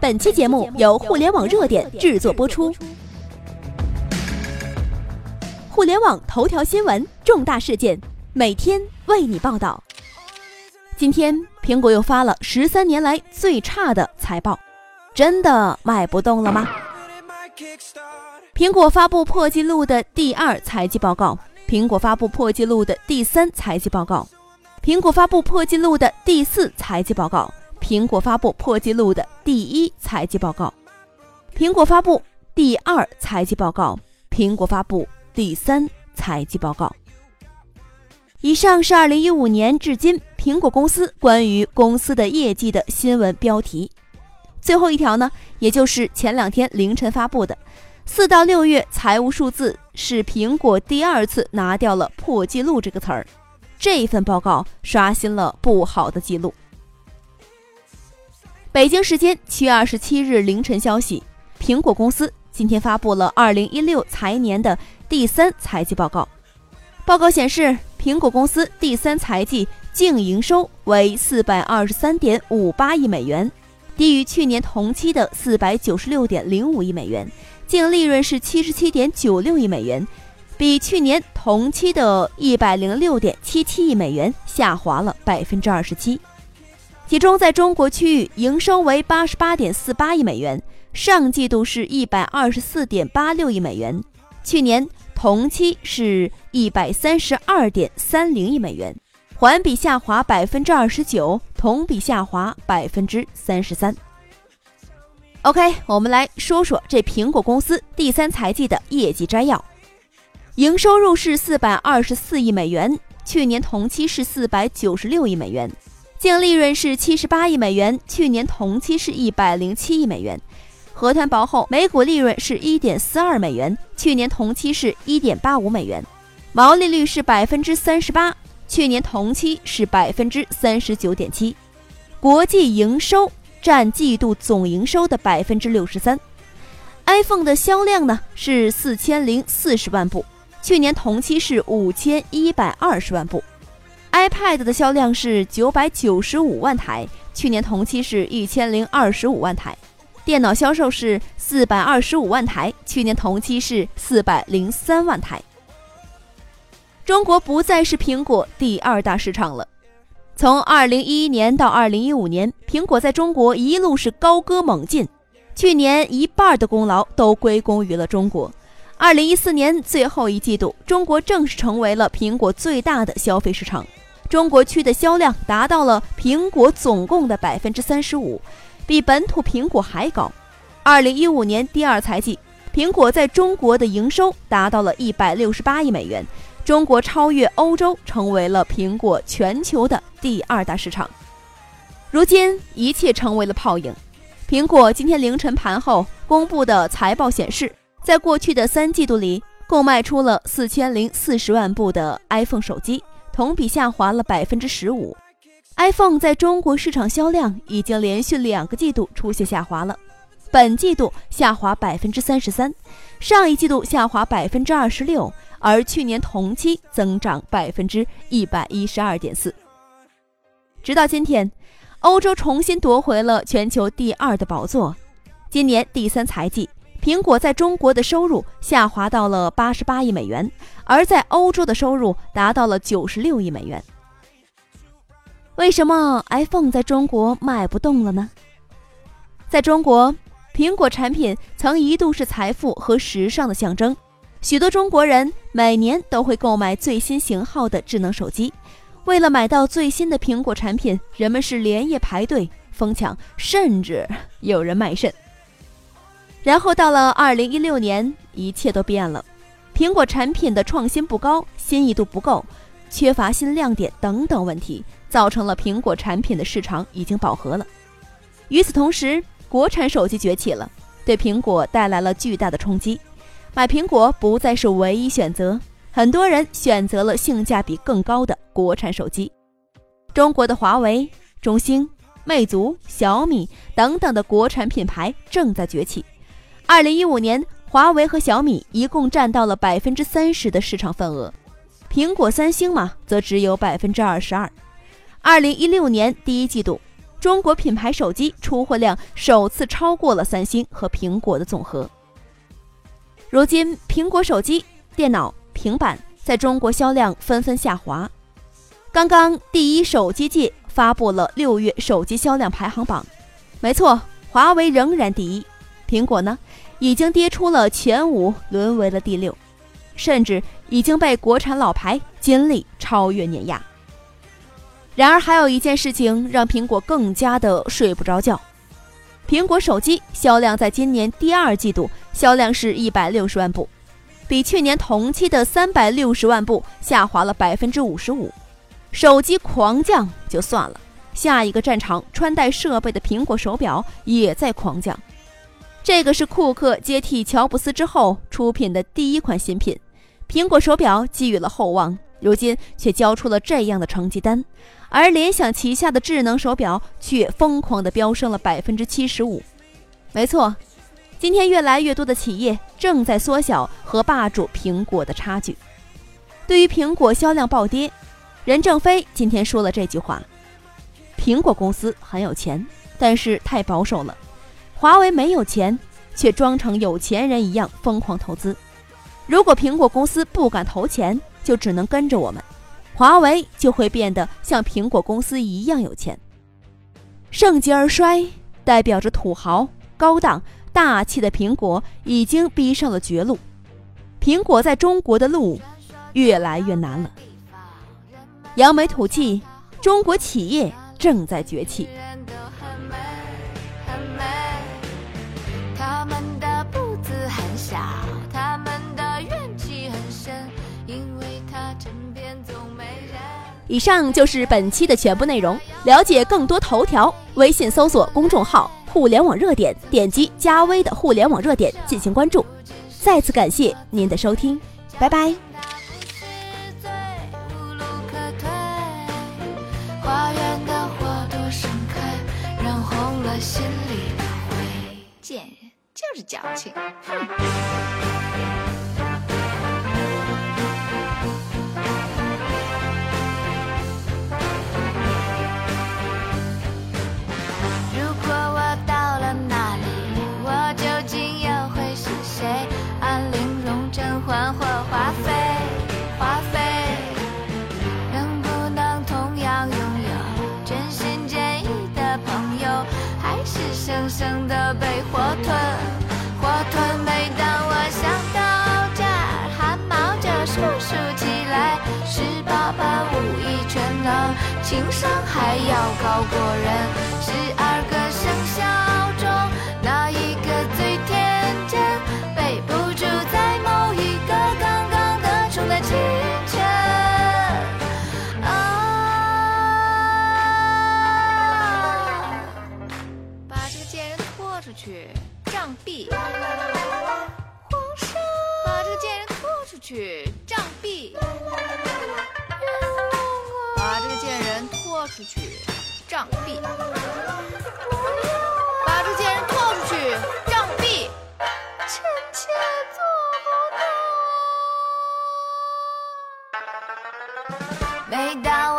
本期节目由互联网热点制作播出。互联网头条新闻，重大事件，每天为你报道。今天，苹果又发了十三年来最差的财报，真的卖不动了吗？苹果发布破纪录的第二财季报告，苹果发布破纪录的第三财季报告。苹果发布破纪录的第四财季报告，苹果发布破纪录的第一财季报告，苹果发布第二财季报告，苹果发布第三财季报告。以上是二零一五年至今苹果公司关于公司的业绩的新闻标题。最后一条呢，也就是前两天凌晨发布的四到六月财务数字，是苹果第二次拿掉了破纪录这个词儿。这份报告刷新了不好的记录。北京时间七月二十七日凌晨消息，苹果公司今天发布了二零一六财年的第三财季报告。报告显示，苹果公司第三财季净营收为四百二十三点五八亿美元，低于去年同期的四百九十六点零五亿美元；净利润是七十七点九六亿美元。比去年同期的一百零六点七七亿美元下滑了百分之二十七，其中在中国区域营收为八十八点四八亿美元，上季度是一百二十四点八六亿美元，去年同期是一百三十二点三零亿美元，环比下滑百分之二十九，同比下滑百分之三十三。OK，我们来说说这苹果公司第三财季的业绩摘要。营收入是四百二十四亿美元，去年同期是四百九十六亿美元；净利润是七十八亿美元，去年同期是一百零七亿美元；核团薄后每股利润是一点四二美元，去年同期是一点八五美元；毛利率是百分之三十八，去年同期是百分之三十九点七；国际营收占季度总营收的百分之六十三。；iPhone 的销量呢是四千零四十万部。去年同期是五千一百二十万部，iPad 的销量是九百九十五万台，去年同期是一千零二十五万台。电脑销售是四百二十五万台，去年同期是四百零三万台。中国不再是苹果第二大市场了。从二零一一年到二零一五年，苹果在中国一路是高歌猛进，去年一半的功劳都归功于了中国。二零一四年最后一季度，中国正式成为了苹果最大的消费市场。中国区的销量达到了苹果总共的百分之三十五，比本土苹果还高。二零一五年第二财季，苹果在中国的营收达到了一百六十八亿美元，中国超越欧洲，成为了苹果全球的第二大市场。如今一切成为了泡影。苹果今天凌晨盘后公布的财报显示。在过去的三季度里，共卖出了四千零四十万部的 iPhone 手机，同比下滑了百分之十五。iPhone 在中国市场销量已经连续两个季度出现下滑了，本季度下滑百分之三十三，上一季度下滑百分之二十六，而去年同期增长百分之一百一十二点四。直到今天，欧洲重新夺回了全球第二的宝座。今年第三财季。苹果在中国的收入下滑到了八十八亿美元，而在欧洲的收入达到了九十六亿美元。为什么 iPhone 在中国卖不动了呢？在中国，苹果产品曾一度是财富和时尚的象征，许多中国人每年都会购买最新型号的智能手机。为了买到最新的苹果产品，人们是连夜排队疯抢，甚至有人卖肾。然后到了二零一六年，一切都变了。苹果产品的创新不高，新意度不够，缺乏新亮点等等问题，造成了苹果产品的市场已经饱和了。与此同时，国产手机崛起了，对苹果带来了巨大的冲击。买苹果不再是唯一选择，很多人选择了性价比更高的国产手机。中国的华为、中兴、魅族、小米等等的国产品牌正在崛起。二零一五年，华为和小米一共占到了百分之三十的市场份额，苹果、三星嘛，则只有百分之二十二。二零一六年第一季度，中国品牌手机出货量首次超过了三星和苹果的总和。如今，苹果手机、电脑、平板在中国销量纷纷下滑。刚刚，第一手机界发布了六月手机销量排行榜，没错，华为仍然第一，苹果呢已经跌出了前五，沦为了第六，甚至已经被国产老牌金立超越碾压。然而，还有一件事情让苹果更加的睡不着觉。苹果手机销量在今年第二季度销量是一百六十万部，比去年同期的三百六十万部下滑了百分之五十五。手机狂降就算了，下一个战场穿戴设备的苹果手表也在狂降。这个是库克接替乔布斯之后出品的第一款新品，苹果手表寄予了厚望。如今却交出了这样的成绩单，而联想旗下的智能手表却疯狂地飙升了百分之七十五。没错，今天越来越多的企业正在缩小和霸主苹果的差距。对于苹果销量暴跌，任正非今天说了这句话：“苹果公司很有钱，但是太保守了；华为没有钱，却装成有钱人一样疯狂投资。如果苹果公司不敢投钱，”就只能跟着我们，华为就会变得像苹果公司一样有钱。盛极而衰，代表着土豪、高档、大气的苹果已经逼上了绝路。苹果在中国的路越来越难了。扬眉吐气，中国企业正在崛起。以上就是本期的全部内容。了解更多头条，微信搜索公众号“互联网热点”，点击加微的“互联网热点”进行关注。再次感谢您的收听，拜拜。贱人就是矫情，哼。生生的被活吞，活吞。每当我想到这儿，汗毛就竖竖起来。十八般武艺全能，情商还要高过人。十二个。杖毙。皇上，把这个贱人拖出去，杖毙。把这个贱人拖出去，杖毙。把这个贱人拖出去，杖毙。臣妾做不到。每当。